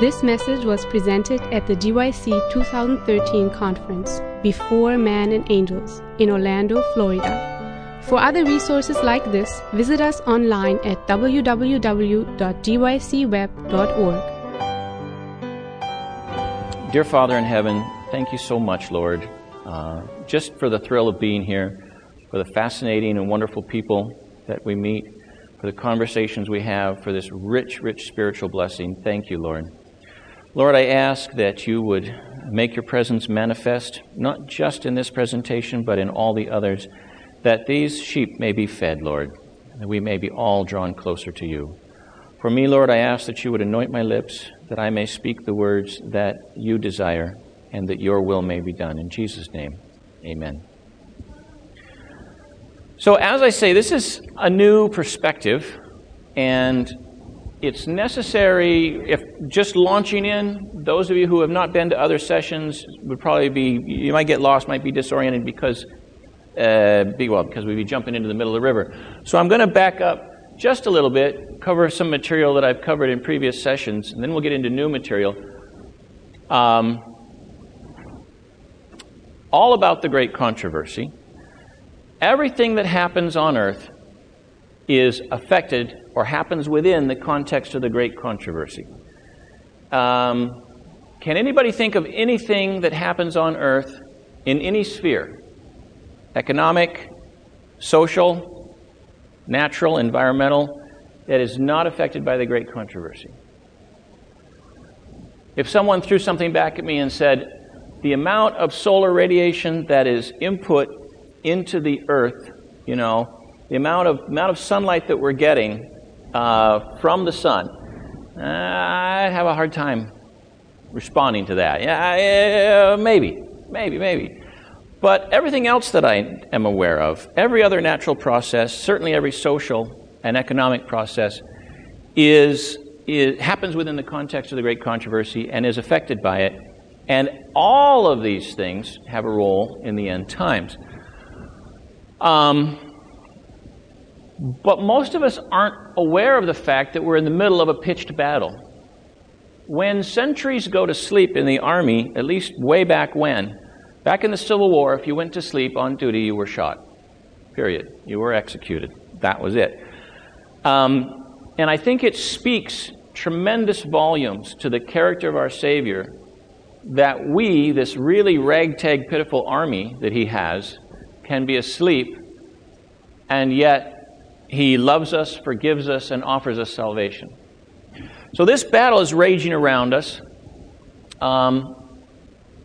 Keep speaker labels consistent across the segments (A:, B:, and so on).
A: This message was presented at the GYC 2013 conference, Before Man and Angels, in Orlando, Florida. For other resources like this, visit us online at www.gycweb.org.
B: Dear Father in heaven, thank you so much, Lord, uh, just for the thrill of being here, for the fascinating and wonderful people that we meet, for the conversations we have, for this rich, rich spiritual blessing. Thank you, Lord. Lord, I ask that you would make your presence manifest, not just in this presentation, but in all the others, that these sheep may be fed, Lord, that we may be all drawn closer to you. For me, Lord, I ask that you would anoint my lips, that I may speak the words that you desire, and that your will may be done. In Jesus' name, amen. So, as I say, this is a new perspective, and it's necessary if just launching in those of you who have not been to other sessions would probably be you might get lost might be disoriented because uh, be well because we'd be jumping into the middle of the river. So i'm going to back up just a little bit cover some material that i've covered in previous sessions and then we'll get into new material. Um, all about the great controversy. Everything that happens on earth is affected or happens within the context of the great controversy. Um, can anybody think of anything that happens on earth in any sphere? Economic, social, natural, environmental, that is not affected by the great controversy. If someone threw something back at me and said, the amount of solar radiation that is input into the earth, you know, the amount of, amount of sunlight that we're getting uh, from the sun, I have a hard time responding to that. Yeah, uh, maybe, maybe, maybe. But everything else that I am aware of, every other natural process, certainly every social and economic process, is, is happens within the context of the great controversy and is affected by it. And all of these things have a role in the end times. Um, but most of us aren't aware of the fact that we're in the middle of a pitched battle. When sentries go to sleep in the army, at least way back when, back in the Civil War, if you went to sleep on duty, you were shot. Period. You were executed. That was it. Um, and I think it speaks tremendous volumes to the character of our Savior that we, this really ragtag, pitiful army that He has, can be asleep and yet he loves us, forgives us, and offers us salvation. So this battle is raging around us. Um,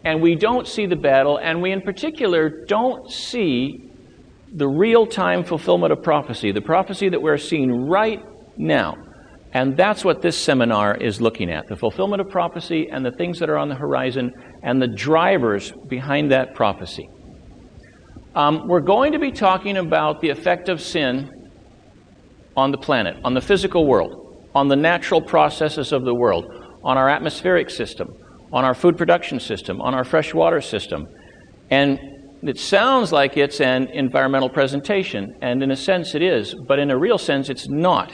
B: and we don't see the battle, and we in particular don't see the real time fulfillment of prophecy, the prophecy that we're seeing right now. And that's what this seminar is looking at the fulfillment of prophecy and the things that are on the horizon and the drivers behind that prophecy. Um, we're going to be talking about the effect of sin on the planet, on the physical world, on the natural processes of the world, on our atmospheric system, on our food production system, on our freshwater system. And it sounds like it's an environmental presentation, and in a sense it is, but in a real sense it's not.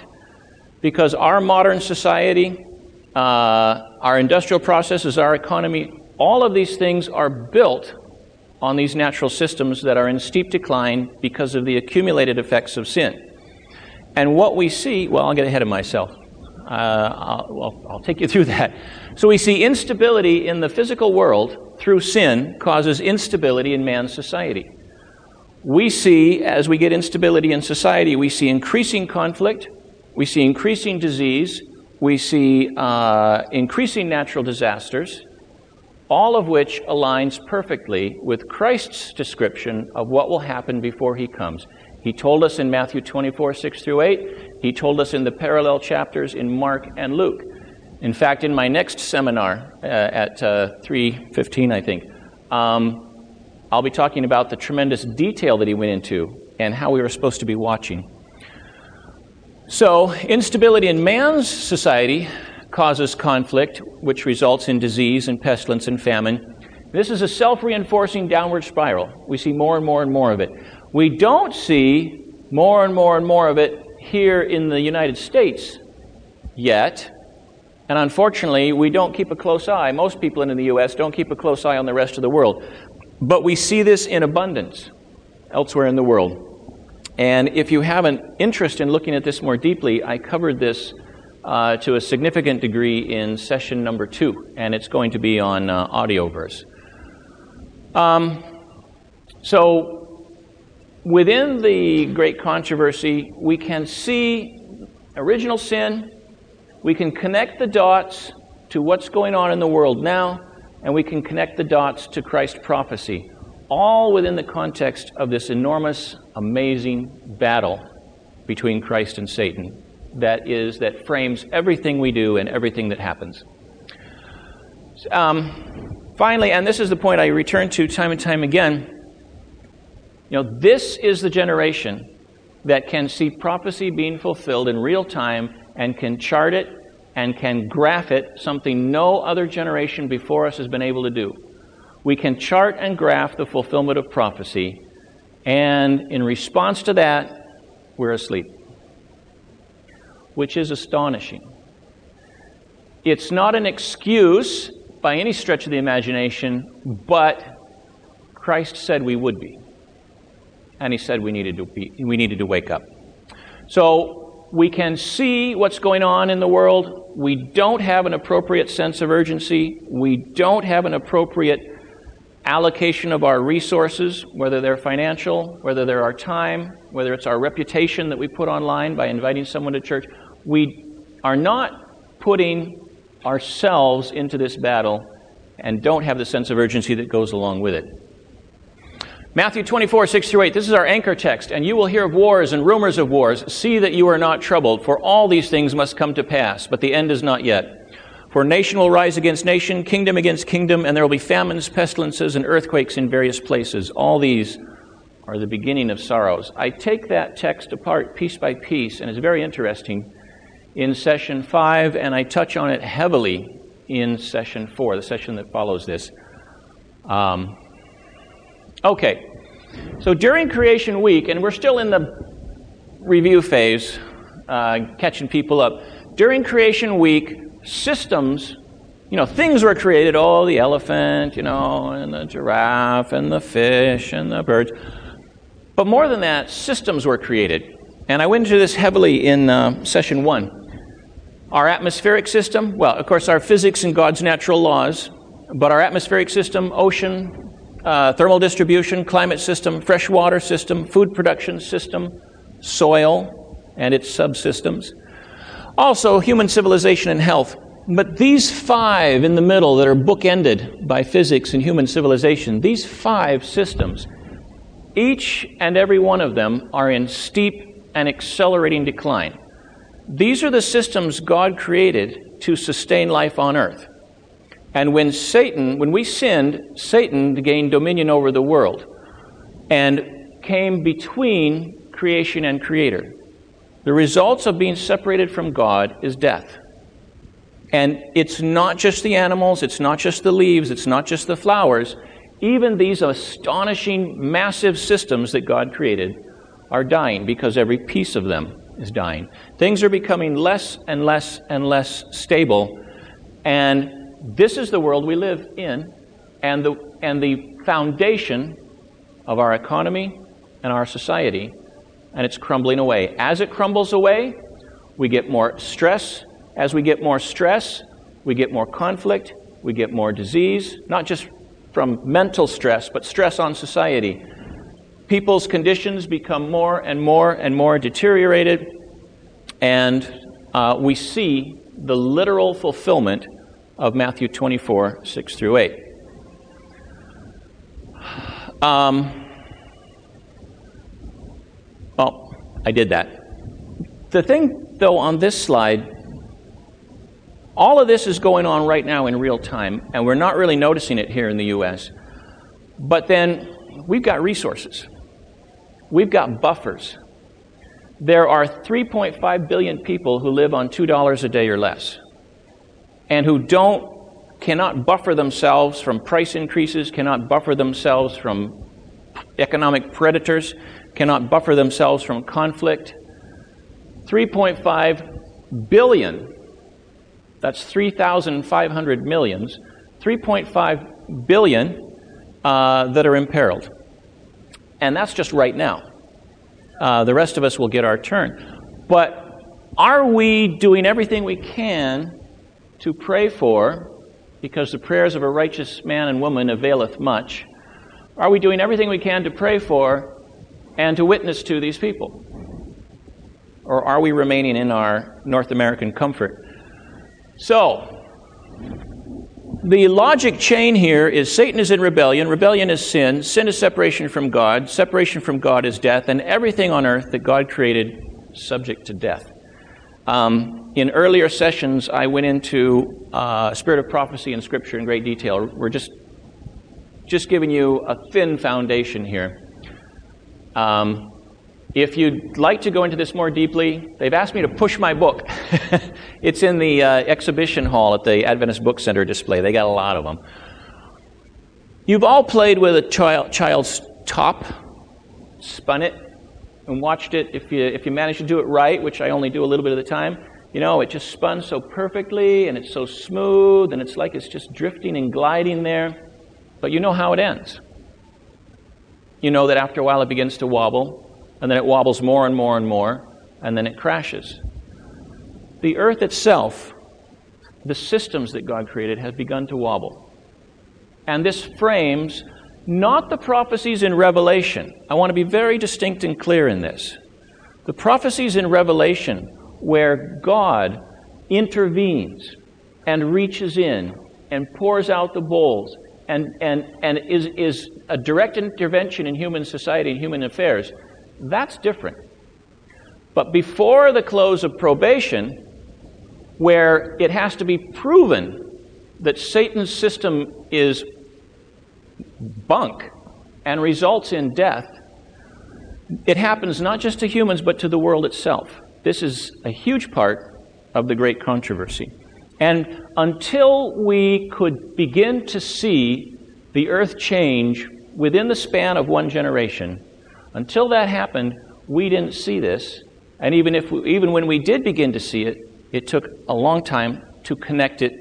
B: Because our modern society, uh, our industrial processes, our economy, all of these things are built on these natural systems that are in steep decline because of the accumulated effects of sin. And what we see, well, I'll get ahead of myself. Uh, I'll, well, I'll take you through that. So we see instability in the physical world through sin causes instability in man's society. We see, as we get instability in society, we see increasing conflict, we see increasing disease, we see uh, increasing natural disasters, all of which aligns perfectly with Christ's description of what will happen before he comes. He told us in Matthew 24, 6 through 8. He told us in the parallel chapters in Mark and Luke. In fact, in my next seminar uh, at uh, 3.15, I think, um, I'll be talking about the tremendous detail that he went into and how we were supposed to be watching. So, instability in man's society causes conflict, which results in disease and pestilence and famine. This is a self reinforcing downward spiral. We see more and more and more of it. We don't see more and more and more of it here in the United States yet And unfortunately, we don't keep a close eye. Most people in the U.S. don't keep a close eye on the rest of the world. But we see this in abundance elsewhere in the world. And if you have an interest in looking at this more deeply, I covered this uh, to a significant degree in session number two, and it's going to be on uh, Audioverse. Um, so, within the great controversy, we can see original sin, we can connect the dots to what's going on in the world now, and we can connect the dots to Christ's prophecy, all within the context of this enormous, amazing battle between Christ and Satan that is that frames everything we do and everything that happens. Um, finally, and this is the point I return to time and time again, you know, this is the generation that can see prophecy being fulfilled in real time and can chart it and can graph it, something no other generation before us has been able to do. We can chart and graph the fulfillment of prophecy, and in response to that, we're asleep, which is astonishing. It's not an excuse by any stretch of the imagination, but Christ said we would be. And he said we needed to, be, we needed to wake up. So we can see what's going on in the world. We don't have an appropriate sense of urgency. We don't have an appropriate allocation of our resources, whether they're financial, whether they're our time, whether it's our reputation that we put online by inviting someone to church. We are not putting ourselves into this battle and don't have the sense of urgency that goes along with it. Matthew 24, 6 through 8. This is our anchor text. And you will hear of wars and rumors of wars. See that you are not troubled, for all these things must come to pass, but the end is not yet. For nation will rise against nation, kingdom against kingdom, and there will be famines, pestilences, and earthquakes in various places. All these are the beginning of sorrows. I take that text apart piece by piece, and it's very interesting in session five, and I touch on it heavily in session four, the session that follows this. Um, Okay, so during creation week, and we're still in the review phase, uh, catching people up. During creation week, systems, you know, things were created. Oh, the elephant, you know, and the giraffe, and the fish, and the birds. But more than that, systems were created. And I went into this heavily in uh, session one. Our atmospheric system, well, of course, our physics and God's natural laws, but our atmospheric system, ocean, uh, thermal distribution, climate system, freshwater system, food production system, soil and its subsystems. Also, human civilization and health. But these five in the middle that are bookended by physics and human civilization, these five systems, each and every one of them are in steep and accelerating decline. These are the systems God created to sustain life on earth. And when Satan, when we sinned, Satan gained dominion over the world and came between creation and creator. The results of being separated from God is death. And it's not just the animals, it's not just the leaves, it's not just the flowers. Even these astonishing, massive systems that God created are dying because every piece of them is dying. Things are becoming less and less and less stable. And this is the world we live in, and the, and the foundation of our economy and our society, and it's crumbling away. As it crumbles away, we get more stress. As we get more stress, we get more conflict, we get more disease, not just from mental stress, but stress on society. People's conditions become more and more and more deteriorated, and uh, we see the literal fulfillment of Matthew 24, 6 through 8. Um, well, I did that. The thing, though, on this slide, all of this is going on right now in real time, and we're not really noticing it here in the U.S. But then we've got resources, we've got buffers. There are 3.5 billion people who live on $2 a day or less and who don't cannot buffer themselves from price increases, cannot buffer themselves from economic predators, cannot buffer themselves from conflict. 3.5 billion That's 3,500 millions. 3.5 billion uh, that are imperiled. And that's just right now. Uh, the rest of us will get our turn. But are we doing everything we can to pray for, because the prayers of a righteous man and woman availeth much? Are we doing everything we can to pray for and to witness to these people? Or are we remaining in our North American comfort? So, the logic chain here is Satan is in rebellion, rebellion is sin, sin is separation from God, separation from God is death, and everything on earth that God created subject to death. Um, in earlier sessions, I went into uh, spirit of prophecy and scripture in great detail. We're just just giving you a thin foundation here. Um, if you'd like to go into this more deeply, they've asked me to push my book. it's in the uh, exhibition hall at the Adventist Book Center display. They got a lot of them. You've all played with a child, child's top, spun it, and watched it. If you, if you manage to do it right, which I only do a little bit of the time, you know, it just spun so perfectly and it's so smooth and it's like it's just drifting and gliding there. But you know how it ends. You know that after a while it begins to wobble, and then it wobbles more and more and more, and then it crashes. The earth itself, the systems that God created, have begun to wobble. And this frames not the prophecies in Revelation. I want to be very distinct and clear in this. The prophecies in Revelation, where God intervenes and reaches in and pours out the bowls and, and, and is, is a direct intervention in human society and human affairs, that's different. But before the close of probation, where it has to be proven that Satan's system is bunk and results in death, it happens not just to humans but to the world itself. This is a huge part of the great controversy. And until we could begin to see the earth change within the span of one generation, until that happened, we didn't see this. And even, if we, even when we did begin to see it, it took a long time to connect it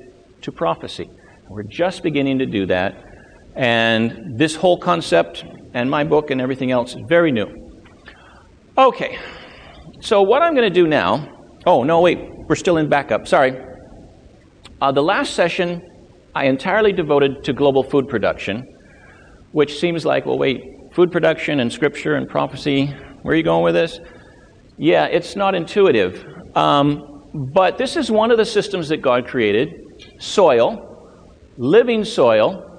B: to prophecy. We're just beginning to do that. And this whole concept and my book and everything else is very new. Okay, so what I'm going to do now. Oh, no, wait, we're still in backup. Sorry. Uh, the last session I entirely devoted to global food production, which seems like, well, wait, food production and scripture and prophecy, where are you going with this? Yeah, it's not intuitive. Um, but this is one of the systems that God created soil, living soil,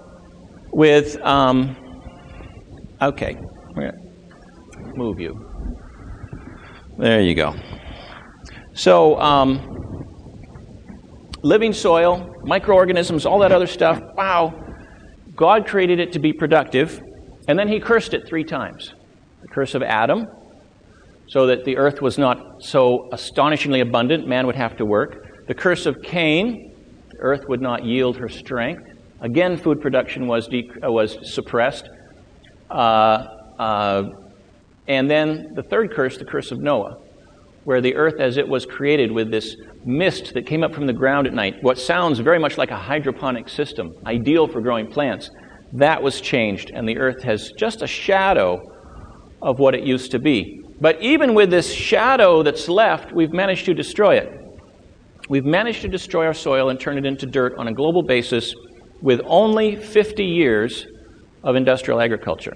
B: with, um, okay, move you. There you go. So, um, living soil, microorganisms, all that other stuff, wow. God created it to be productive, and then he cursed it three times. The curse of Adam, so that the earth was not so astonishingly abundant, man would have to work. The curse of Cain, the earth would not yield her strength. Again, food production was, uh, was suppressed. Uh, uh, and then the third curse, the curse of Noah, where the earth as it was created with this mist that came up from the ground at night, what sounds very much like a hydroponic system, ideal for growing plants, that was changed, and the earth has just a shadow of what it used to be. But even with this shadow that's left, we've managed to destroy it. We've managed to destroy our soil and turn it into dirt on a global basis with only 50 years of industrial agriculture.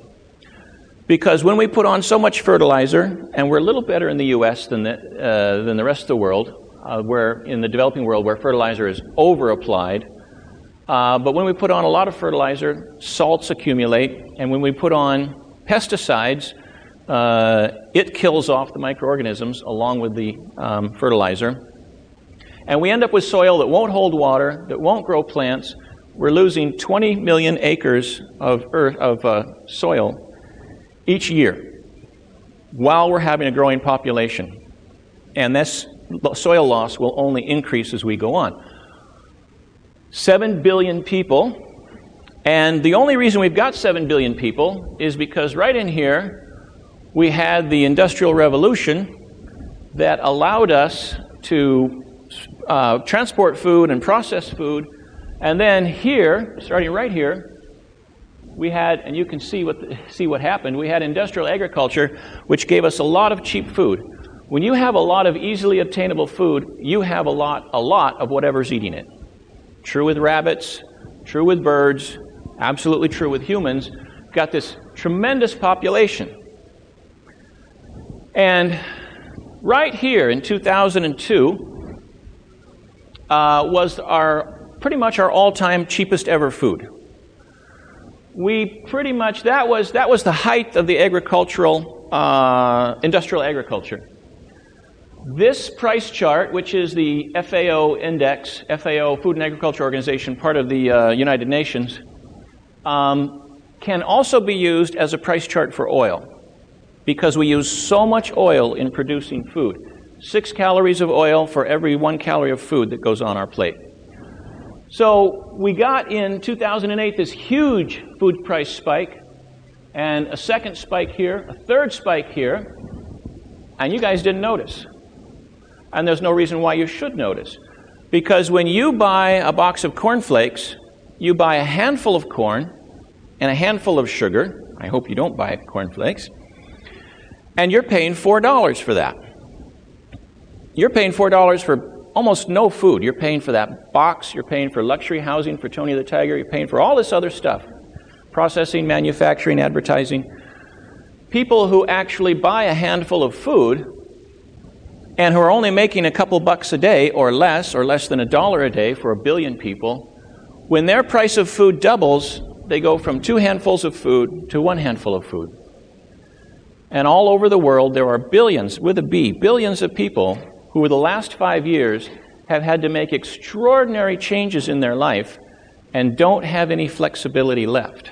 B: Because when we put on so much fertilizer, and we're a little better in the U.S. than the, uh, than the rest of the world, uh, where in the developing world where fertilizer is over applied, uh, but when we put on a lot of fertilizer, salts accumulate, and when we put on pesticides, uh, it kills off the microorganisms along with the um, fertilizer. And we end up with soil that won't hold water, that won't grow plants, we're losing 20 million acres of, earth, of uh, soil each year while we're having a growing population. And this soil loss will only increase as we go on. 7 billion people. And the only reason we've got 7 billion people is because right in here we had the Industrial Revolution that allowed us to uh, transport food and process food. And then here, starting right here, we had, and you can see what, see what happened, we had industrial agriculture, which gave us a lot of cheap food. When you have a lot of easily obtainable food, you have a lot, a lot of whatever's eating it. True with rabbits, true with birds, absolutely true with humans. Got this tremendous population. And right here in 2002 uh, was our pretty much our all-time cheapest ever food we pretty much that was that was the height of the agricultural uh, industrial agriculture. This price chart, which is the FAO index, FAO Food and Agriculture Organization, part of the uh, United Nations, um, can also be used as a price chart for oil because we use so much oil in producing food. Six calories of oil for every one calorie of food that goes on our plate. So we got in 2008 this huge food price spike, and a second spike here, a third spike here, and you guys didn't notice. And there's no reason why you should notice. Because when you buy a box of cornflakes, you buy a handful of corn and a handful of sugar. I hope you don't buy cornflakes. And you're paying $4 for that. You're paying $4 for almost no food. You're paying for that box, you're paying for luxury housing for Tony the Tiger, you're paying for all this other stuff processing, manufacturing, advertising. People who actually buy a handful of food and who are only making a couple bucks a day or less, or less than a dollar a day for a billion people, when their price of food doubles, they go from two handfuls of food to one handful of food. And all over the world, there are billions, with a B, billions of people who, in the last five years, have had to make extraordinary changes in their life and don't have any flexibility left.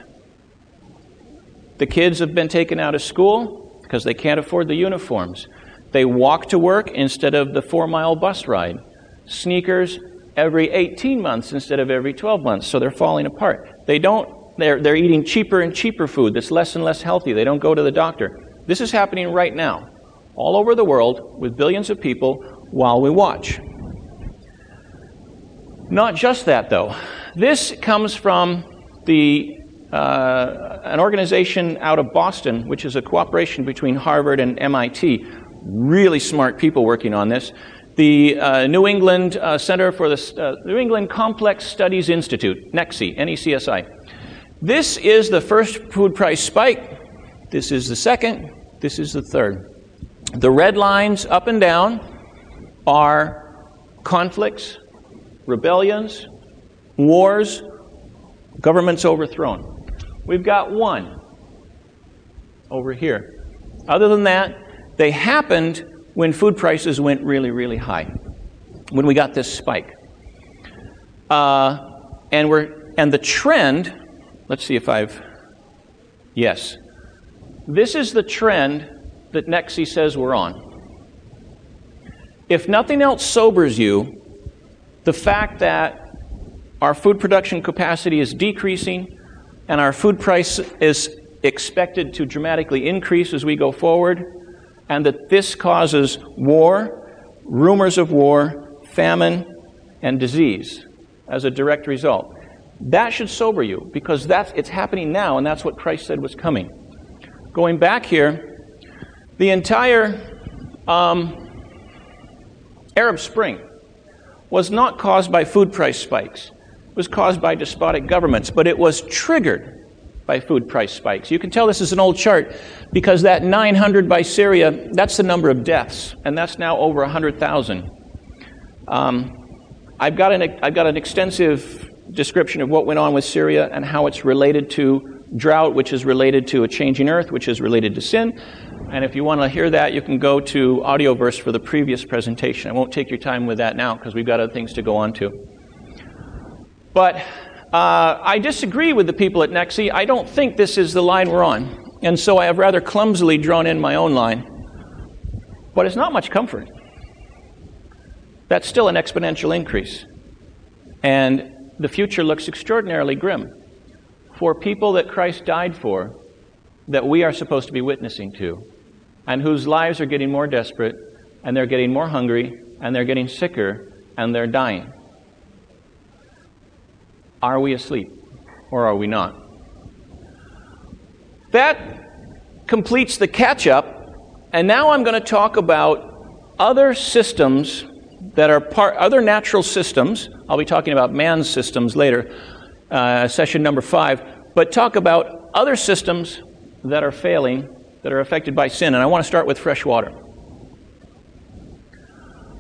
B: The kids have been taken out of school because they can't afford the uniforms. They walk to work instead of the four mile bus ride. Sneakers every 18 months instead of every 12 months, so they're falling apart. They don't, they're, they're eating cheaper and cheaper food that's less and less healthy. They don't go to the doctor. This is happening right now, all over the world, with billions of people while we watch. Not just that, though. This comes from the uh, an organization out of Boston, which is a cooperation between Harvard and MIT. Really smart people working on this. The uh, New England uh, Center for the uh, New England Complex Studies Institute, NECSI, N-E-C-S-I. This is the first food price spike. This is the second. This is the third. The red lines up and down are conflicts, rebellions, wars, governments overthrown. We've got one over here. Other than that, they happened when food prices went really, really high, when we got this spike. Uh, and we're and the trend. Let's see if I've. Yes, this is the trend that NECSI says we're on. If nothing else sobers you, the fact that our food production capacity is decreasing and our food price is expected to dramatically increase as we go forward, and that this causes war, rumors of war, famine, and disease as a direct result. That should sober you because that's, it's happening now, and that's what Christ said was coming. Going back here, the entire um, Arab Spring was not caused by food price spikes. It was caused by despotic governments, but it was triggered by food price spikes. You can tell this is an old chart because that 900 by Syria, that's the number of deaths, and that's now over 100,000. Um, I've, got an, I've got an extensive description of what went on with Syria and how it's related to drought, which is related to a changing earth, which is related to sin. And if you want to hear that, you can go to Audioverse for the previous presentation. I won't take your time with that now because we've got other things to go on to. But uh, I disagree with the people at NECSI. I don't think this is the line we're on. And so I have rather clumsily drawn in my own line. But it's not much comfort. That's still an exponential increase. And the future looks extraordinarily grim for people that Christ died for, that we are supposed to be witnessing to, and whose lives are getting more desperate, and they're getting more hungry, and they're getting sicker, and they're dying. Are we asleep or are we not? That completes the catch up, and now I'm going to talk about other systems that are part, other natural systems. I'll be talking about man's systems later, uh, session number five, but talk about other systems that are failing, that are affected by sin. And I want to start with fresh water.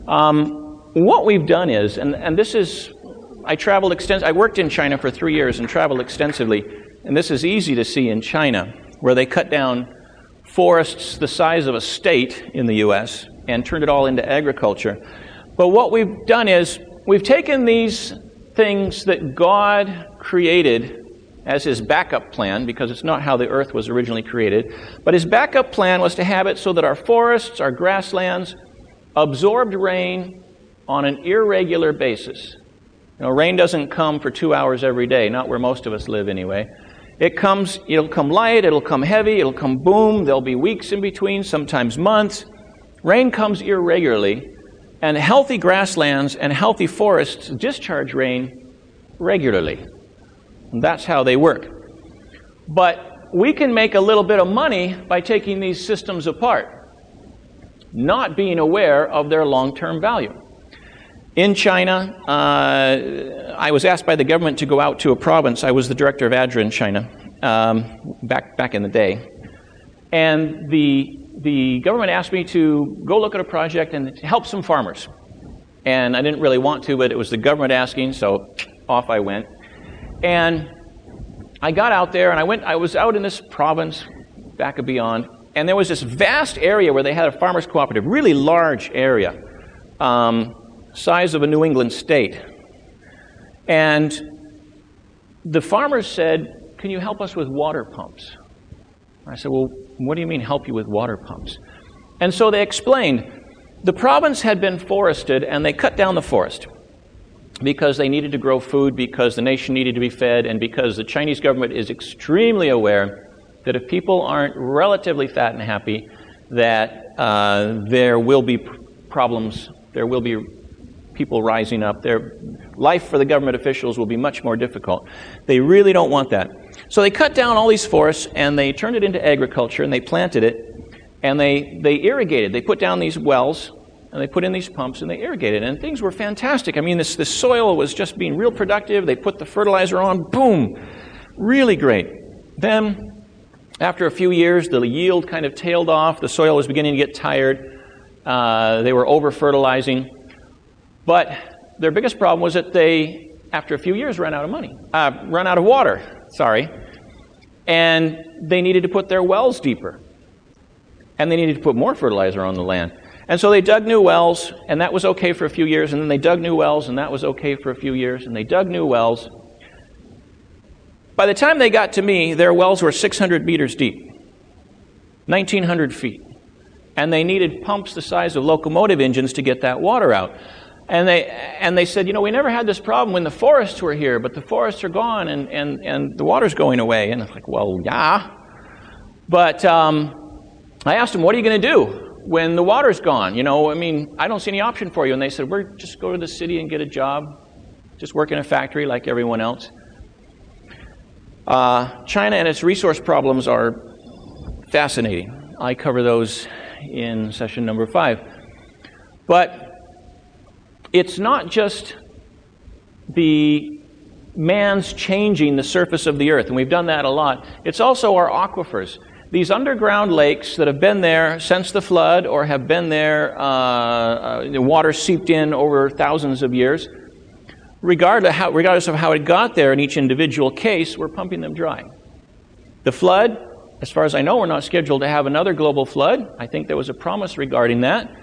B: Um, what we've done is, and, and this is, I traveled extensively, I worked in China for three years and traveled extensively, and this is easy to see in China, where they cut down forests the size of a state in the U.S. and turned it all into agriculture. But what we've done is we've taken these things that God created as his backup plan, because it's not how the earth was originally created, but his backup plan was to have it so that our forests, our grasslands, absorbed rain on an irregular basis. You know, rain doesn't come for two hours every day, not where most of us live anyway. It comes, it'll come light, it'll come heavy, it'll come boom, there'll be weeks in between, sometimes months. Rain comes irregularly, and healthy grasslands and healthy forests discharge rain regularly. And that's how they work. But we can make a little bit of money by taking these systems apart, not being aware of their long term value. In China, uh, I was asked by the government to go out to a province. I was the director of ADRA in China um, back, back in the day. And the, the government asked me to go look at a project and help some farmers. And I didn't really want to, but it was the government asking, so off I went. And I got out there and I went, I was out in this province back and beyond, and there was this vast area where they had a farmers cooperative, really large area. Um, size of a New England state. And the farmers said, Can you help us with water pumps? I said, Well, what do you mean help you with water pumps? And so they explained the province had been forested and they cut down the forest because they needed to grow food, because the nation needed to be fed, and because the Chinese government is extremely aware that if people aren't relatively fat and happy, that uh, there will be problems, there will be people rising up. Their life for the government officials will be much more difficult. They really don't want that. So they cut down all these forests and they turned it into agriculture and they planted it and they, they irrigated. They put down these wells and they put in these pumps and they irrigated and things were fantastic. I mean, this, this soil was just being real productive. They put the fertilizer on, boom, really great. Then, after a few years, the yield kind of tailed off. The soil was beginning to get tired. Uh, they were over fertilizing. But their biggest problem was that they, after a few years, ran out of money, uh, run out of water, sorry. And they needed to put their wells deeper. And they needed to put more fertilizer on the land. And so they dug new wells, and that was okay for a few years. And then they dug new wells, and that was okay for a few years. And they dug new wells. By the time they got to me, their wells were 600 meters deep, 1,900 feet. And they needed pumps the size of locomotive engines to get that water out. And they, and they said, you know, we never had this problem when the forests were here, but the forests are gone and, and, and the water's going away. And it's like, well, yeah. But um, I asked them, what are you going to do when the water's gone? You know, I mean, I don't see any option for you. And they said, we're just go to the city and get a job, just work in a factory like everyone else. Uh, China and its resource problems are fascinating. I cover those in session number five. But it's not just the man's changing the surface of the earth, and we've done that a lot. It's also our aquifers. These underground lakes that have been there since the flood or have been there, uh, uh, the water seeped in over thousands of years, regardless of how it got there in each individual case, we're pumping them dry. The flood, as far as I know, we're not scheduled to have another global flood. I think there was a promise regarding that.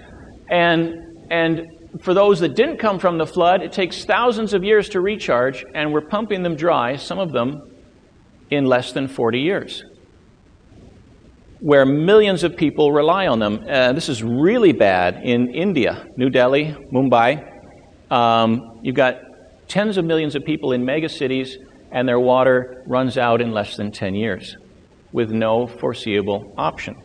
B: And, and for those that didn't come from the flood, it takes thousands of years to recharge, and we're pumping them dry, some of them in less than 40 years, where millions of people rely on them. Uh, this is really bad in India, New Delhi, Mumbai. Um, you've got tens of millions of people in mega cities, and their water runs out in less than 10 years with no foreseeable option.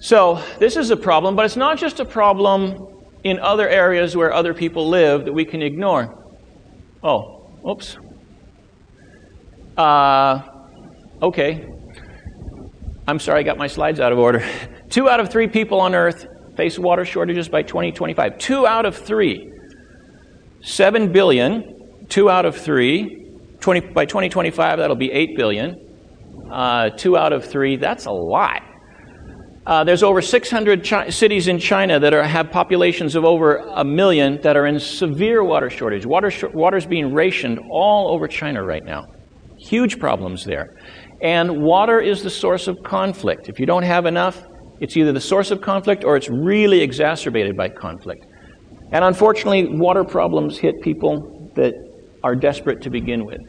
B: So, this is a problem, but it's not just a problem in other areas where other people live that we can ignore. Oh, oops. Uh, okay. I'm sorry, I got my slides out of order. Two out of three people on Earth face water shortages by 2025. Two out of three. Seven billion, two out of three. 20, by 2025, that'll be eight billion. Uh, two out of three, that's a lot. Uh, there's over 600 chi- cities in China that are, have populations of over a million that are in severe water shortage. Water sh- water's being rationed all over China right now. Huge problems there. And water is the source of conflict. If you don't have enough, it's either the source of conflict or it's really exacerbated by conflict. And unfortunately, water problems hit people that are desperate to begin with.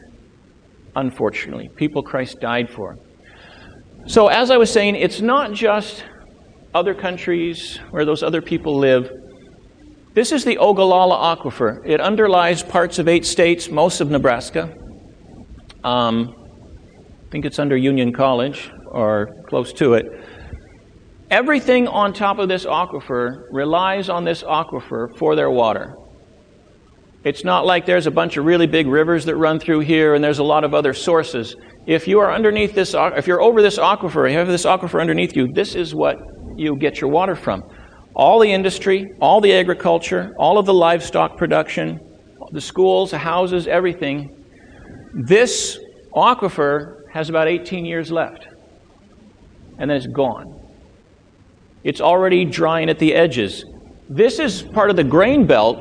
B: Unfortunately, people Christ died for. So, as I was saying, it's not just other countries where those other people live. This is the Ogallala Aquifer. It underlies parts of eight states, most of Nebraska. Um, I think it's under Union College or close to it. Everything on top of this aquifer relies on this aquifer for their water. It's not like there's a bunch of really big rivers that run through here and there's a lot of other sources. If you are underneath this, if you're over this aquifer, you have this aquifer underneath you, this is what you get your water from. All the industry, all the agriculture, all of the livestock production, the schools, the houses, everything. This aquifer has about 18 years left. And then it's gone. It's already drying at the edges. This is part of the grain belt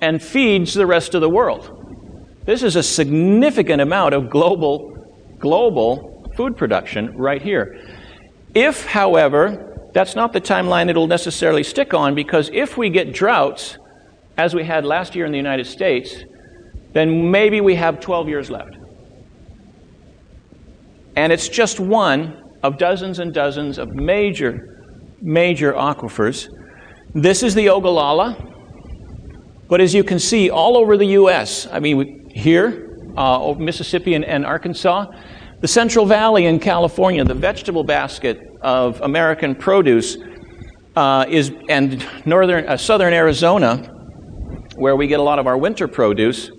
B: and feeds the rest of the world. This is a significant amount of global, global food production right here. If, however, that's not the timeline it'll necessarily stick on, because if we get droughts, as we had last year in the United States, then maybe we have 12 years left. And it's just one of dozens and dozens of major, major aquifers. This is the Ogallala. But as you can see, all over the U.S., I mean, here, uh, Mississippi and, and Arkansas, the Central Valley in California, the vegetable basket of American produce, uh, is, and northern, uh, southern Arizona, where we get a lot of our winter produce,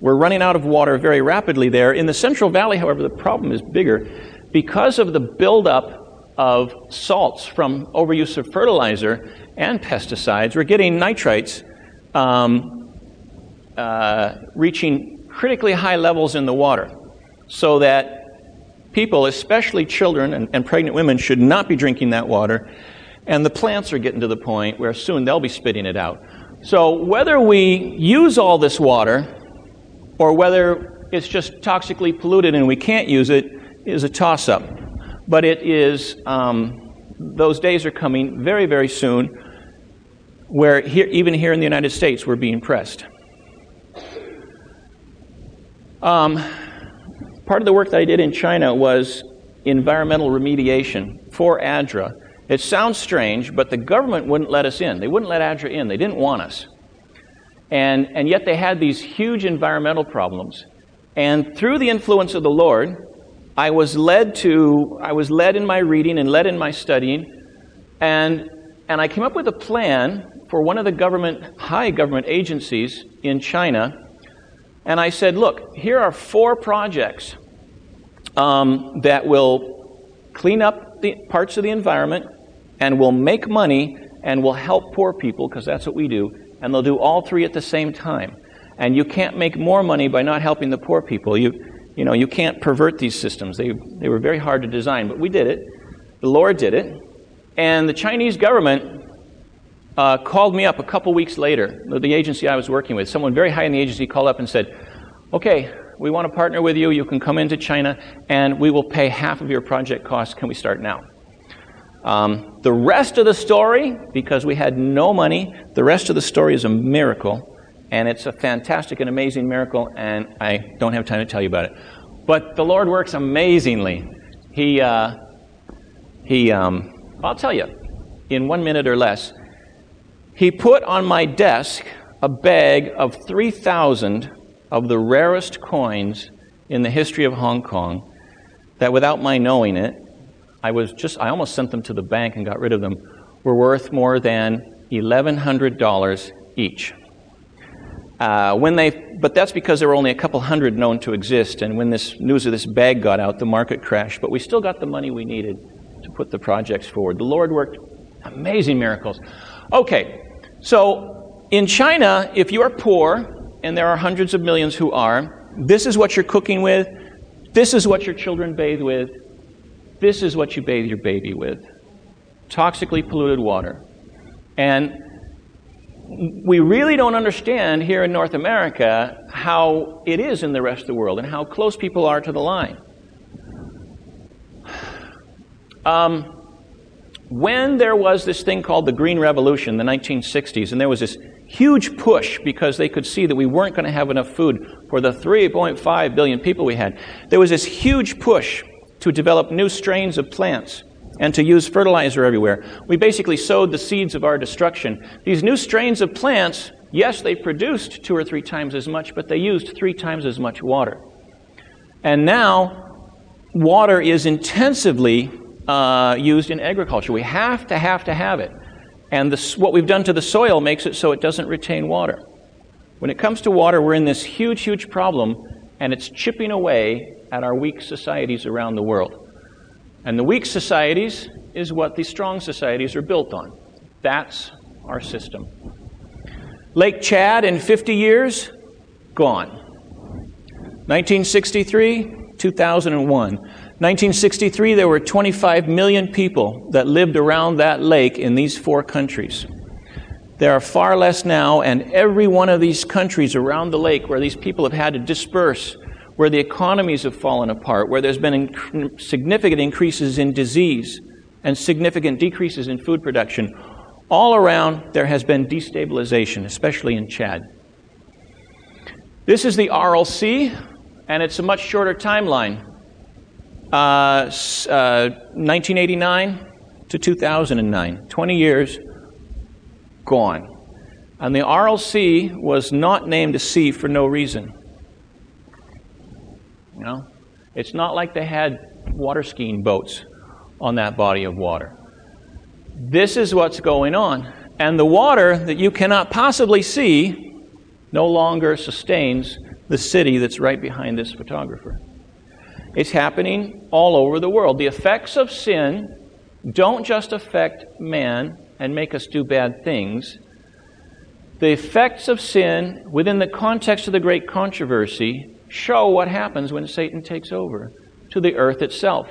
B: we're running out of water very rapidly there. In the Central Valley, however, the problem is bigger. Because of the buildup of salts from overuse of fertilizer and pesticides, we're getting nitrites um, uh, reaching critically high levels in the water. So that people, especially children and, and pregnant women, should not be drinking that water. And the plants are getting to the point where soon they'll be spitting it out. So whether we use all this water or whether it's just toxically polluted and we can't use it is a toss up. But it is, um, those days are coming very, very soon where here, even here in the United States we're being pressed. Um, part of the work that I did in China was environmental remediation for ADRA. It sounds strange, but the government wouldn't let us in. They wouldn't let ADRA in. They didn't want us. And, and yet they had these huge environmental problems. And through the influence of the Lord, I was led to, I was led in my reading and led in my studying, and, and I came up with a plan for one of the government, high government agencies in China. And I said, look, here are four projects um, that will clean up the parts of the environment and will make money and will help poor people, because that's what we do, and they'll do all three at the same time. And you can't make more money by not helping the poor people. You, you know, you can't pervert these systems. They, they were very hard to design, but we did it. The Lord did it. And the Chinese government uh, called me up a couple weeks later, the agency I was working with. Someone very high in the agency called up and said, Okay, we want to partner with you. You can come into China, and we will pay half of your project costs. Can we start now? Um, the rest of the story, because we had no money, the rest of the story is a miracle. And it's a fantastic and amazing miracle, and I don't have time to tell you about it. But the Lord works amazingly. He, uh, he um, I'll tell you, in one minute or less, he put on my desk a bag of 3,000 of the rarest coins in the history of Hong Kong that without my knowing it, I was just, I almost sent them to the bank and got rid of them, were worth more than $1,100 each. Uh, when they, but that's because there were only a couple hundred known to exist, and when this news of this bag got out, the market crashed. But we still got the money we needed to put the projects forward. The Lord worked amazing miracles. Okay, so in China, if you are poor, and there are hundreds of millions who are, this is what you're cooking with, this is what your children bathe with, this is what you bathe your baby with toxically polluted water. And we really don't understand here in North America how it is in the rest of the world and how close people are to the line. Um, when there was this thing called the Green Revolution in the 1960s, and there was this huge push because they could see that we weren't going to have enough food for the 3.5 billion people we had, there was this huge push to develop new strains of plants and to use fertilizer everywhere. We basically sowed the seeds of our destruction. These new strains of plants, yes, they produced two or three times as much, but they used three times as much water. And now, water is intensively uh, used in agriculture. We have to have to have it. And this, what we've done to the soil makes it so it doesn't retain water. When it comes to water, we're in this huge, huge problem, and it's chipping away at our weak societies around the world. And the weak societies is what the strong societies are built on. That's our system. Lake Chad in 50 years, gone. 1963, 2001. 1963, there were 25 million people that lived around that lake in these four countries. There are far less now, and every one of these countries around the lake where these people have had to disperse where the economies have fallen apart, where there's been significant increases in disease and significant decreases in food production, all around there has been destabilization, especially in Chad. This is the Aral Sea, and it's a much shorter timeline. Uh, uh, 1989 to 2009, 20 years gone. And the Aral Sea was not named a sea for no reason. You know, it's not like they had water skiing boats on that body of water. This is what's going on. And the water that you cannot possibly see no longer sustains the city that's right behind this photographer. It's happening all over the world. The effects of sin don't just affect man and make us do bad things. The effects of sin within the context of the great controversy show what happens when Satan takes over to the earth itself.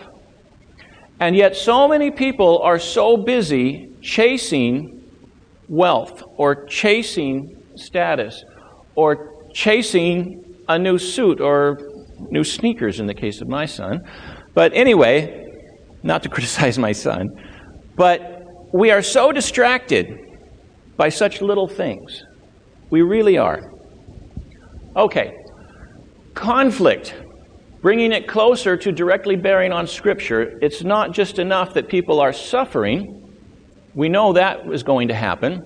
B: And yet, so many people are so busy chasing wealth or chasing status or chasing a new suit or new sneakers in the case of my son. But anyway, not to criticize my son, but we are so distracted by such little things. We really are. Okay, conflict, bringing it closer to directly bearing on Scripture. It's not just enough that people are suffering. We know that is going to happen.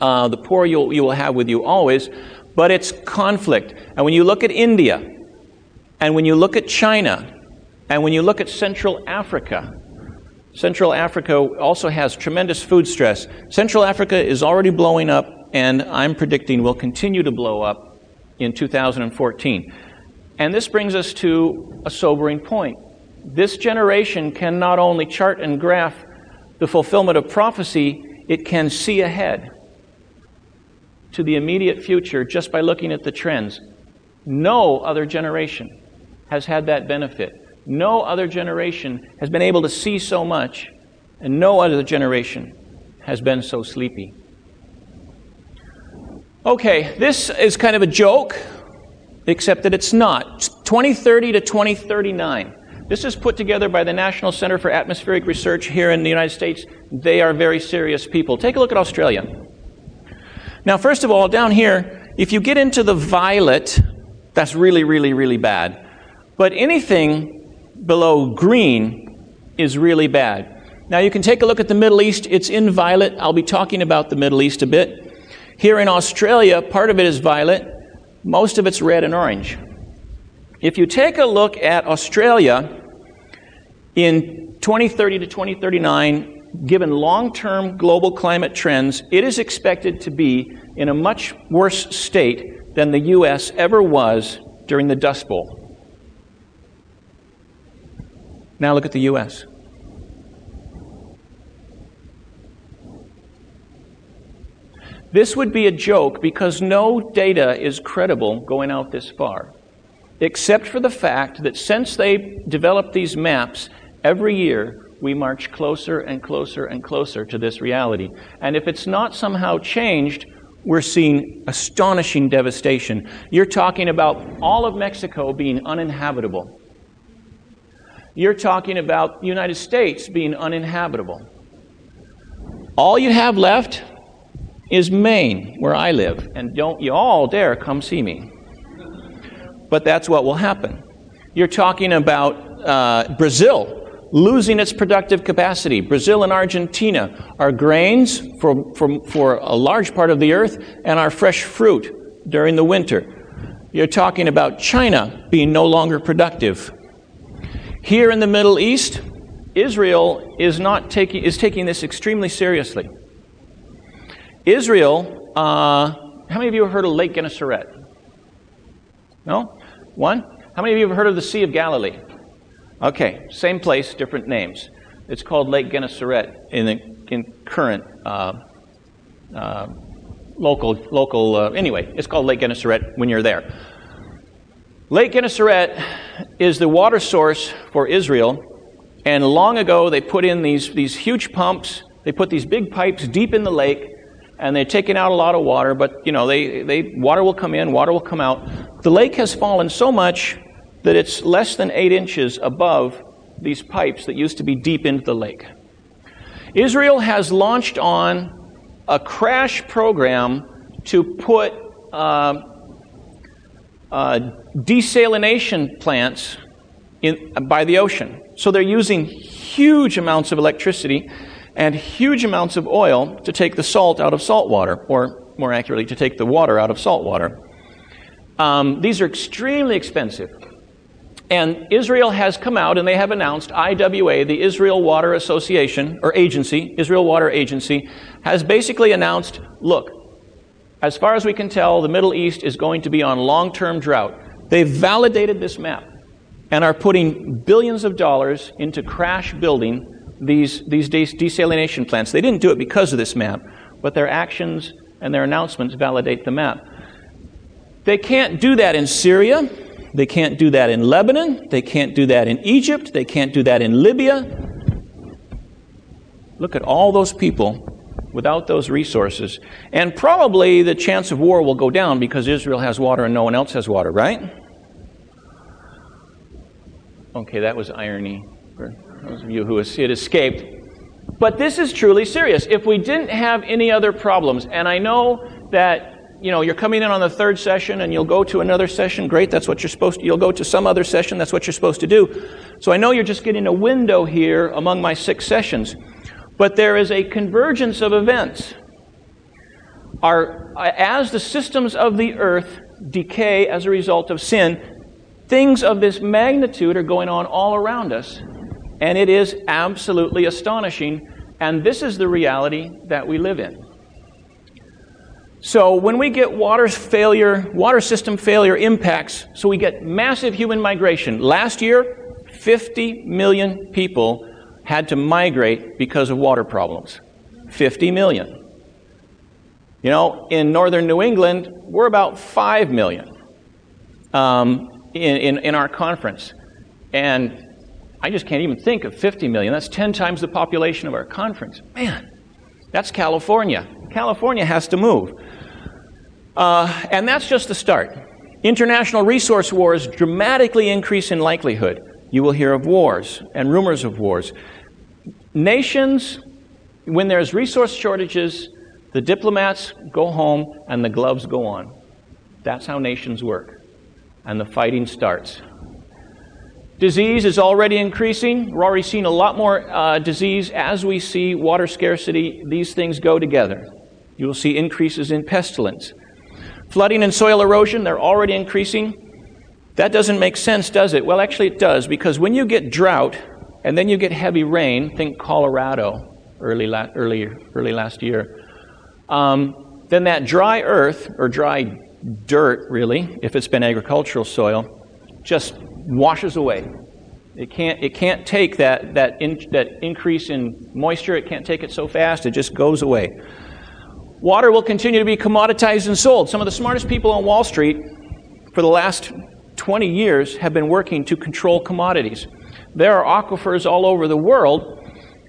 B: Uh, the poor you'll, you will have with you always, but it's conflict. And when you look at India, and when you look at China, and when you look at Central Africa, Central Africa also has tremendous food stress. Central Africa is already blowing up, and I'm predicting will continue to blow up in 2014. And this brings us to a sobering point. This generation can not only chart and graph the fulfillment of prophecy, it can see ahead to the immediate future just by looking at the trends. No other generation has had that benefit. No other generation has been able to see so much, and no other generation has been so sleepy. Okay, this is kind of a joke, except that it's not. 2030 to 2039. This is put together by the National Center for Atmospheric Research here in the United States. They are very serious people. Take a look at Australia. Now, first of all, down here, if you get into the violet, that's really, really, really bad. But anything below green is really bad. Now, you can take a look at the Middle East. It's in violet. I'll be talking about the Middle East a bit. Here in Australia, part of it is violet, most of it's red and orange. If you take a look at Australia in 2030 to 2039, given long term global climate trends, it is expected to be in a much worse state than the U.S. ever was during the Dust Bowl. Now look at the U.S. This would be a joke because no data is credible going out this far, except for the fact that since they developed these maps, every year we march closer and closer and closer to this reality. And if it's not somehow changed, we're seeing astonishing devastation. You're talking about all of Mexico being uninhabitable. You're talking about the United States being uninhabitable. All you have left is Maine, where I live, and don't you all dare come see me. But that's what will happen. You're talking about uh, Brazil losing its productive capacity. Brazil and Argentina are grains for, for, for a large part of the earth and our fresh fruit during the winter. You're talking about China being no longer productive. Here in the Middle East, Israel is, not taking, is taking this extremely seriously. Israel, uh, how many of you have heard of Lake Gennesaret? No? One? How many of you have heard of the Sea of Galilee? Okay, same place, different names. It's called Lake Gennesaret in the in current uh, uh, local local. Uh, anyway, it's called Lake Gennesaret when you're there. Lake Gennesaret is the water source for Israel, and long ago they put in these these huge pumps. They put these big pipes deep in the lake, and they're taking out a lot of water, but you know, they, they, water will come in, water will come out. The lake has fallen so much that it's less than eight inches above these pipes that used to be deep into the lake. Israel has launched on a crash program to put uh, uh, desalination plants in, by the ocean. So they're using huge amounts of electricity and huge amounts of oil to take the salt out of salt water, or more accurately, to take the water out of salt water. Um, these are extremely expensive. And Israel has come out and they have announced IWA, the Israel Water Association, or agency, Israel Water Agency, has basically announced look, as far as we can tell, the Middle East is going to be on long term drought. They've validated this map and are putting billions of dollars into crash building these, these desalination plants. They didn't do it because of this map, but their actions and their announcements validate the map. They can't do that in Syria. They can't do that in Lebanon. They can't do that in Egypt. They can't do that in Libya. Look at all those people without those resources. And probably the chance of war will go down because Israel has water and no one else has water, right? Okay, that was irony those of you who had escaped. But this is truly serious. If we didn't have any other problems, and I know that you know you're coming in on the third session and you'll go to another session, great, that's what you're supposed to. You'll go to some other session, that's what you're supposed to do. So I know you're just getting a window here among my six sessions. But there is a convergence of events. Our, as the systems of the earth decay as a result of sin, things of this magnitude are going on all around us. And it is absolutely astonishing. And this is the reality that we live in. So when we get water failure, water system failure impacts, so we get massive human migration. Last year, 50 million people had to migrate because of water problems. 50 million. You know, in northern New England, we're about 5 million um, in, in, in our conference. And I just can't even think of 50 million. That's 10 times the population of our conference. Man, that's California. California has to move. Uh, and that's just the start. International resource wars dramatically increase in likelihood. You will hear of wars and rumors of wars. Nations, when there's resource shortages, the diplomats go home and the gloves go on. That's how nations work. And the fighting starts. Disease is already increasing. We're already seeing a lot more uh, disease as we see water scarcity. These things go together. You will see increases in pestilence. Flooding and soil erosion, they're already increasing. That doesn't make sense, does it? Well, actually, it does, because when you get drought and then you get heavy rain, think Colorado, early, la- early, early last year. Um, then that dry earth, or dry dirt, really, if it's been agricultural soil, just washes away. It can't, it can't take that, that, in, that increase in moisture, it can't take it so fast, it just goes away. Water will continue to be commoditized and sold. Some of the smartest people on Wall Street for the last 20 years have been working to control commodities. There are aquifers all over the world,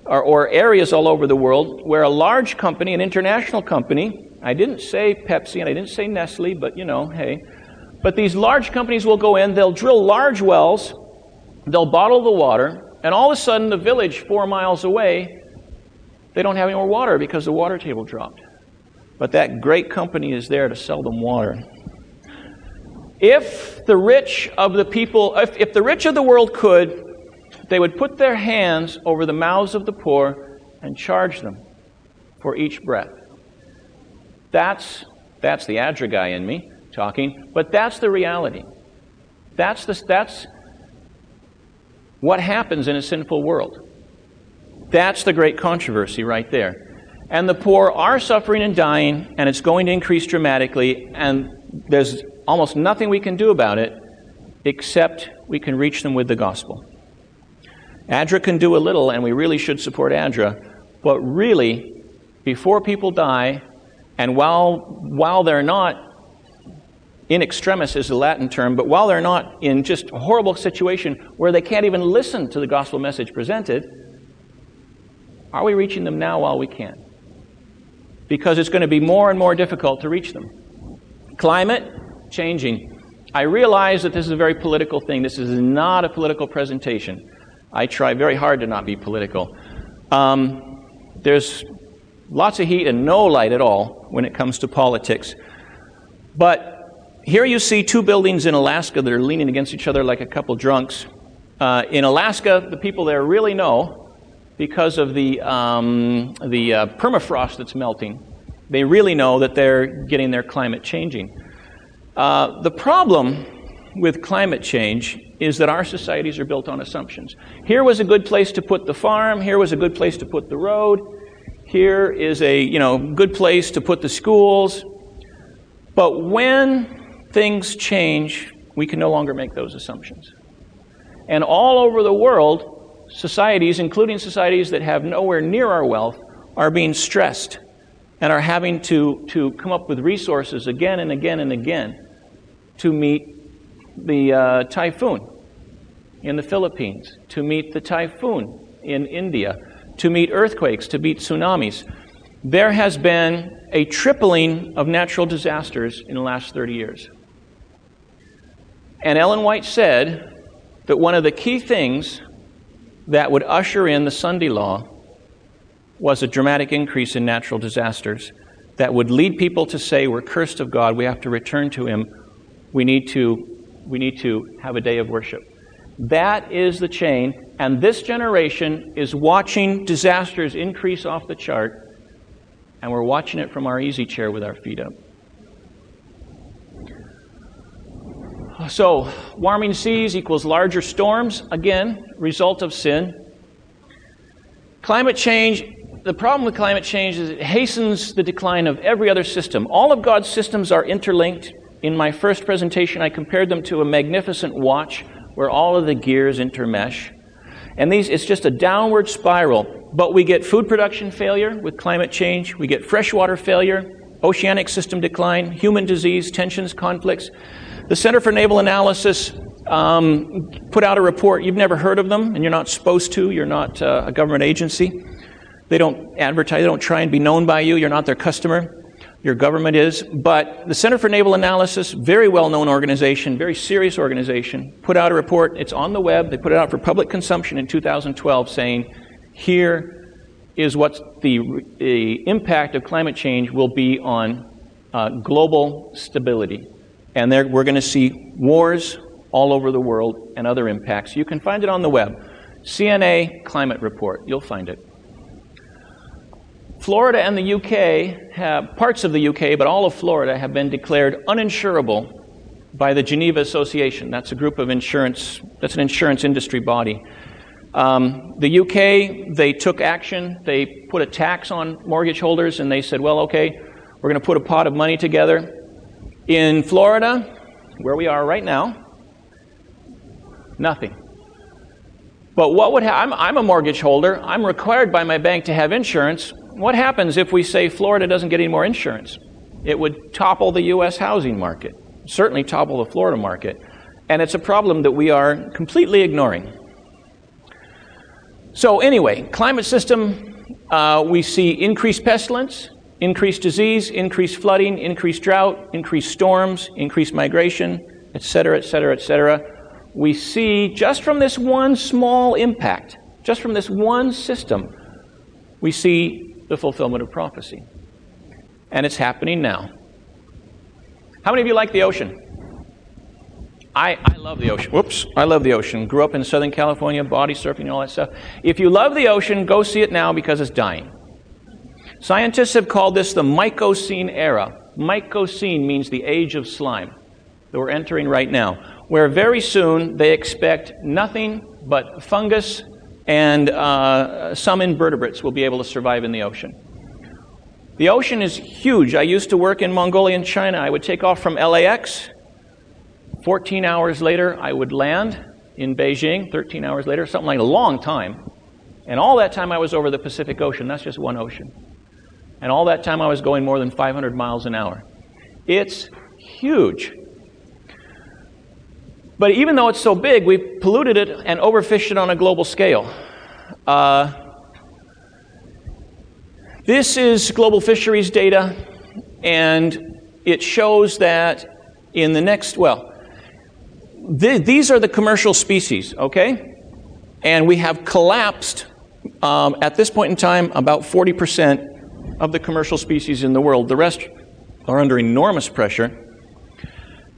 B: or, or areas all over the world, where a large company, an international company, I didn't say Pepsi and I didn't say Nestle, but you know, hey. But these large companies will go in, they'll drill large wells, they'll bottle the water, and all of a sudden, the village four miles away, they don't have any more water because the water table dropped. But that great company is there to sell them water. If the rich of the people, if, if the rich of the world could, they would put their hands over the mouths of the poor and charge them for each breath. That's, that's the ADRA guy in me talking, but that's the reality. That's, the, that's what happens in a sinful world. That's the great controversy right there. And the poor are suffering and dying, and it's going to increase dramatically, and there's almost nothing we can do about it except we can reach them with the gospel. ADRA can do a little, and we really should support ADRA, but really, before people die, and while, while they're not in extremis is the Latin term, but while they're not in just a horrible situation where they can't even listen to the gospel message presented, are we reaching them now while we can? Because it's going to be more and more difficult to reach them. Climate changing. I realize that this is a very political thing. This is not a political presentation. I try very hard to not be political. Um, there's lots of heat and no light at all when it comes to politics. But here you see two buildings in Alaska that are leaning against each other like a couple drunks. Uh, in Alaska, the people there really know because of the, um, the uh, permafrost that's melting. They really know that they're getting their climate changing. Uh, the problem with climate change is that our societies are built on assumptions. Here was a good place to put the farm, here was a good place to put the road, here is a you know good place to put the schools. But when things change, we can no longer make those assumptions. And all over the world, societies, including societies that have nowhere near our wealth, are being stressed and are having to, to come up with resources again and again and again to meet the uh, typhoon in the Philippines, to meet the typhoon in India, to meet earthquakes, to meet tsunamis. There has been a tripling of natural disasters in the last 30 years. And Ellen White said that one of the key things that would usher in the Sunday law was a dramatic increase in natural disasters that would lead people to say, We're cursed of God, we have to return to Him, we need to, we need to have a day of worship. That is the chain, and this generation is watching disasters increase off the chart, and we're watching it from our easy chair with our feet up. So, warming seas equals larger storms, again, result of sin. Climate change, the problem with climate change is it hastens the decline of every other system. All of God's systems are interlinked. In my first presentation, I compared them to a magnificent watch where all of the gears intermesh. And these, it's just a downward spiral. But we get food production failure with climate change, we get freshwater failure, oceanic system decline, human disease, tensions, conflicts. The Center for Naval Analysis um, put out a report. You've never heard of them, and you're not supposed to. You're not uh, a government agency. They don't advertise, they don't try and be known by you. You're not their customer your government is. But the Center for Naval Analysis, very well known organization, very serious organization, put out a report. It's on the web. They put it out for public consumption in 2012 saying, here is what the, the impact of climate change will be on uh, global stability. And there, we're going to see wars all over the world and other impacts. You can find it on the web. CNA Climate Report. You'll find it. Florida and the UK have, parts of the UK, but all of Florida have been declared uninsurable by the Geneva Association. That's a group of insurance, that's an insurance industry body. Um, the UK, they took action. They put a tax on mortgage holders and they said, well, okay, we're going to put a pot of money together. In Florida, where we are right now, nothing. But what would ha- I'm, I'm a mortgage holder. I'm required by my bank to have insurance. What happens if we say Florida doesn't get any more insurance? It would topple the U.S. housing market, certainly topple the Florida market. And it's a problem that we are completely ignoring. So, anyway, climate system, uh, we see increased pestilence, increased disease, increased flooding, increased drought, increased storms, increased migration, etc., etc., etc. We see just from this one small impact, just from this one system, we see the fulfillment of prophecy. And it's happening now. How many of you like the ocean? I, I love the ocean. Whoops, I love the ocean. Grew up in Southern California, body surfing and all that stuff. If you love the ocean, go see it now because it's dying. Scientists have called this the Myxocene era. Myxocene means the age of slime that we're entering right now, where very soon they expect nothing but fungus and uh, some invertebrates will be able to survive in the ocean. The ocean is huge. I used to work in Mongolia and China. I would take off from LAX 14 hours later, I would land in Beijing, 13 hours later, something like a long time. And all that time I was over the Pacific Ocean. That's just one ocean. And all that time I was going more than 500 miles an hour. It's huge. But even though it's so big, we've polluted it and overfished it on a global scale. Uh, this is global fisheries data, and it shows that in the next, well, th- these are the commercial species, okay? And we have collapsed um, at this point in time about 40% of the commercial species in the world. The rest are under enormous pressure.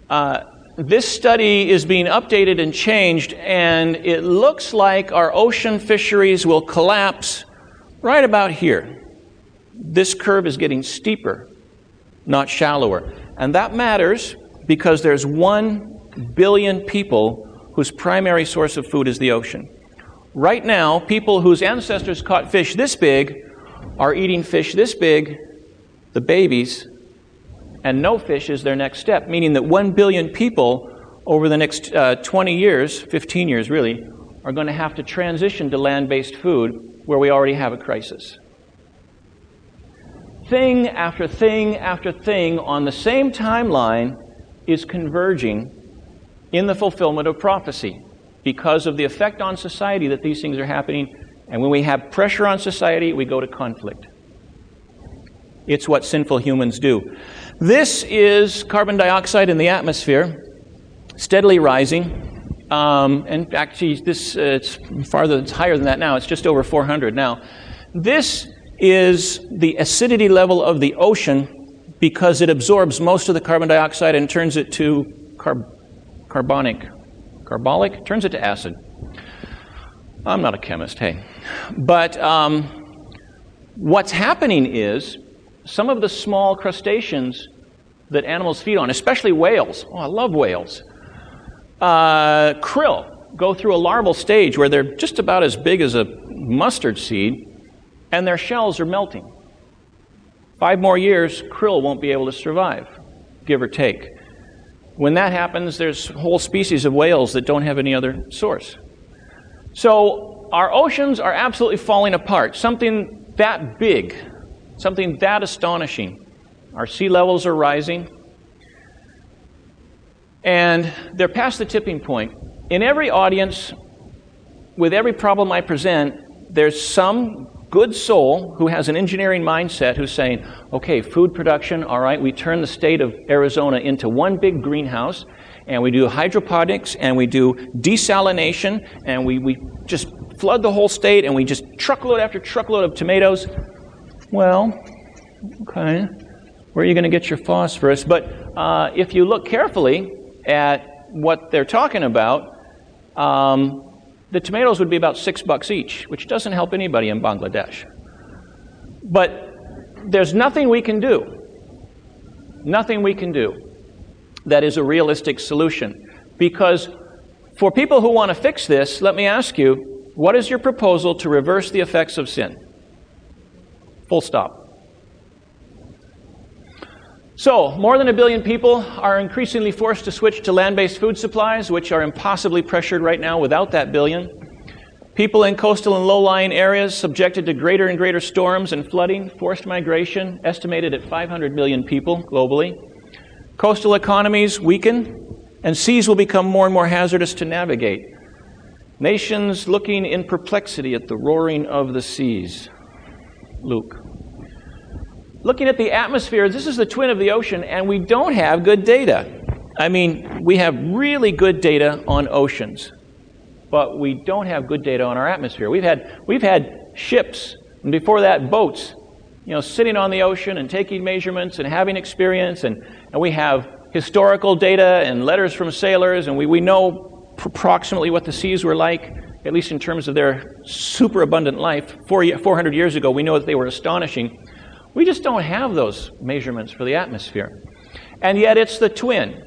B: Uh, this study is being updated and changed, and it looks like our ocean fisheries will collapse right about here. This curve is getting steeper, not shallower. And that matters because there's one billion people whose primary source of food is the ocean. Right now, people whose ancestors caught fish this big are eating fish this big, the babies, and no fish is their next step, meaning that 1 billion people over the next uh, 20 years, 15 years really, are going to have to transition to land based food where we already have a crisis. Thing after thing after thing on the same timeline is converging in the fulfillment of prophecy because of the effect on society that these things are happening. And when we have pressure on society, we go to conflict. It's what sinful humans do. This is carbon dioxide in the atmosphere, steadily rising. Um, and actually, this uh, it's farther, it's higher than that now. It's just over 400 now. This is the acidity level of the ocean because it absorbs most of the carbon dioxide and turns it to carb- carbonic, carbolic, turns it to acid. I'm not a chemist, hey. But um, what's happening is some of the small crustaceans that animals feed on, especially whales, oh, I love whales, uh, krill go through a larval stage where they're just about as big as a mustard seed, and their shells are melting. Five more years, krill won't be able to survive, give or take. When that happens, there's whole species of whales that don't have any other source. So our oceans are absolutely falling apart. Something that big, something that astonishing. Our sea levels are rising. And they're past the tipping point. In every audience, with every problem I present, there's some good soul who has an engineering mindset who's saying, okay, food production, all right, we turn the state of Arizona into one big greenhouse, and we do hydroponics, and we do desalination, and we, we just flood the whole state, and we just truckload after truckload of tomatoes. Well, okay, where are you going to get your phosphorus? But uh, if you look carefully at what they're talking about, um, the tomatoes would be about six bucks each, which doesn't help anybody in Bangladesh. But there's nothing we can do, nothing we can do that is a realistic solution. Because for people who want to fix this, let me ask you, What is your proposal to reverse the effects of sin? Full stop. So, more than a billion people are increasingly forced to switch to land based food supplies, which are impossibly pressured right now without that billion. People in coastal and low lying areas subjected to greater and greater storms and flooding, forced migration, estimated at 500 million people globally. Coastal economies weaken, and seas will become more and more hazardous to navigate. Nations looking in perplexity at the roaring of the seas. Luke. Looking at the atmosphere, this is the twin of the ocean, and we don't have good data. I mean, we have really good data on oceans, but we don't have good data on our atmosphere. We've had, we've had ships, and before that, boats, you know, sitting on the ocean and taking measurements and having experience, and, and we have historical data and letters from sailors, and we, we know approximately what the seas were like, at least in terms of their superabundant life. Four, 400 years ago, we know that they were astonishing. We just don't have those measurements for the atmosphere. And yet it's the twin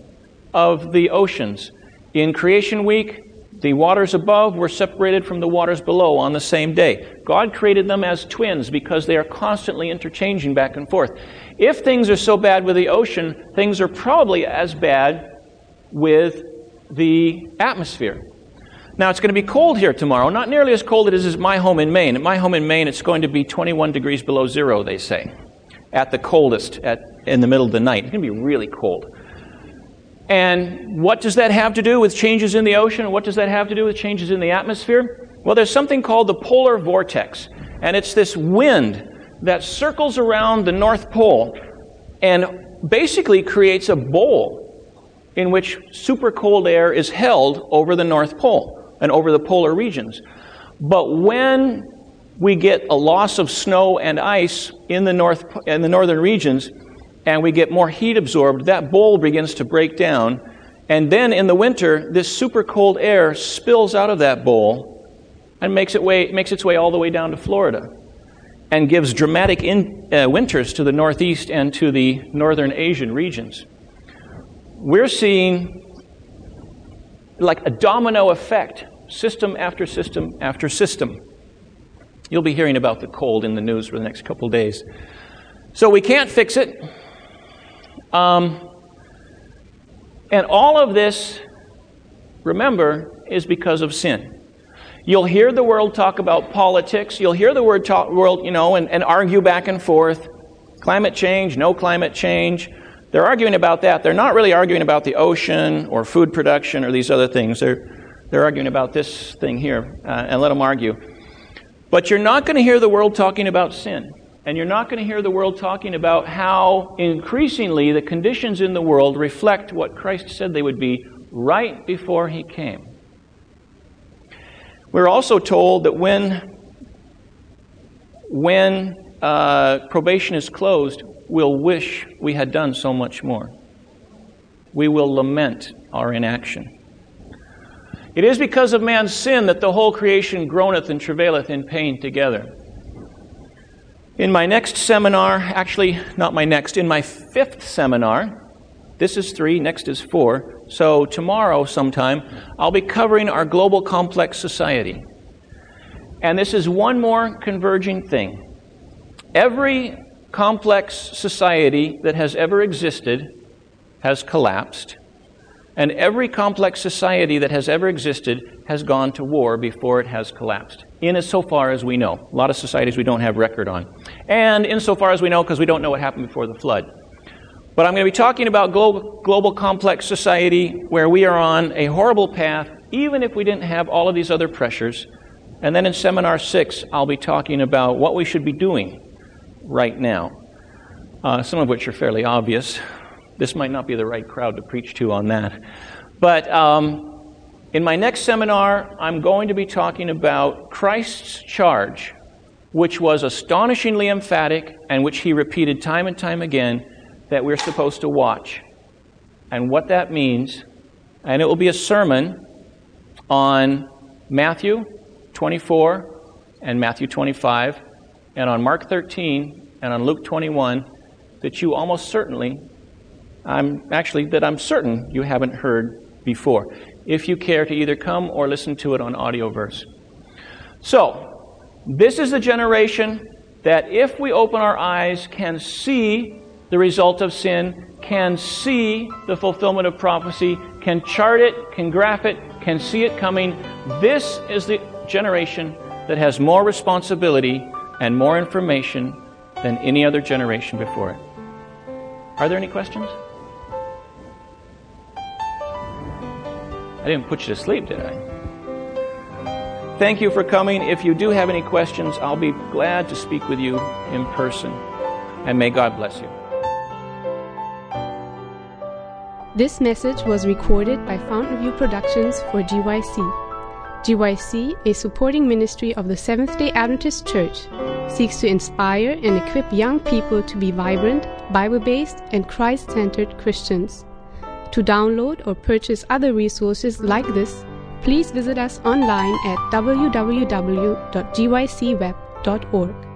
B: of the oceans. In Creation Week, the waters above were separated from the waters below on the same day. God created them as twins because they are constantly interchanging back and forth. If things are so bad with the ocean, things are probably as bad with the atmosphere. Now, it's going to be cold here tomorrow, not nearly as cold as it is my home in Maine. At my home in Maine, it's going to be 21 degrees below zero, they say, at the coldest at, in the middle of the night. It's going to be really cold. And what does that have to do with changes in the ocean? What does that have to do with changes in the atmosphere? Well, there's something called the polar vortex, and it's this wind that circles around the North Pole and basically creates a bowl in which super cold air is held over the North Pole and over the polar regions. But when we get a loss of snow and ice in the, north, in the northern regions, and we get more heat absorbed, that bowl begins to break down. And then in the winter, this super cold air spills out of that bowl and makes, it way, makes its way all the way down to Florida and gives dramatic in, uh, winters to the northeast and to the northern Asian regions. We're seeing like a domino effect, system after system after system. You'll be hearing about the cold in the news for the next couple days. So we can't fix it. Um, and all of this, remember, is because of sin. You'll hear the world talk about politics. You'll hear the word talk, world, you know, and, and argue back and forth. Climate change, no climate change. They're arguing about that. They're not really arguing about the ocean or food production or these other things. They're, they're arguing about this thing here, uh, and let them argue. But you're not going to hear the world talking about sin. And you're not going to hear the world talking about how increasingly the conditions in the world reflect what Christ said they would be right before he came. We're also told that when, when uh, probation is closed, we'll wish we had done so much more. We will lament our inaction. It is because of man's sin that the whole creation groaneth and travaileth in pain together. In my next seminar, actually, not my next, in my fifth seminar, this is three, next is four. So tomorrow, sometime, I'll be covering our global complex society. And this is one more converging thing. Every complex society that has ever existed has collapsed, and every complex society that has ever existed has gone to war before it has collapsed, in as so far as we know. A lot of societies we don't have record on. And insofar as we know, because we don't know what happened before the flood. But I'm going to be talking about global, global complex society where we are on a horrible path, even if we didn't have all of these other pressures. And then in seminar six, I'll be talking about what we should be doing right now, uh, some of which are fairly obvious. This might not be the right crowd to preach to on that. But um, in my next seminar, I'm going to be talking about Christ's charge, which was astonishingly emphatic and which he repeated time and time again that we're supposed to watch. And what that means, and it will be a sermon on Matthew 24 and Matthew 25 and on Mark 13 and on Luke 21 that you almost certainly, I'm actually, that I'm certain you haven't heard before, if you care to either come or listen to it on AudioVerse. So, this is the generation that, if we open our eyes, can see the result of sin, can see the fulfillment of prophecy, can chart it, can graph it, can see it coming. This is the generation that has more responsibility and more information than any other generation before it. Are there any questions? I didn't put you to sleep, did I? Thank you for coming. If you do have any questions, I'll be glad to speak with you in person. And may God bless you.
A: This message was recorded by Fountain View Productions for GYC. GYC, a supporting ministry of the Seventh day Adventist Church, seeks to inspire and equip young people to be vibrant, Bible based, and Christ centered Christians. To download or purchase other resources like this, please visit us online at www.gycweb.org.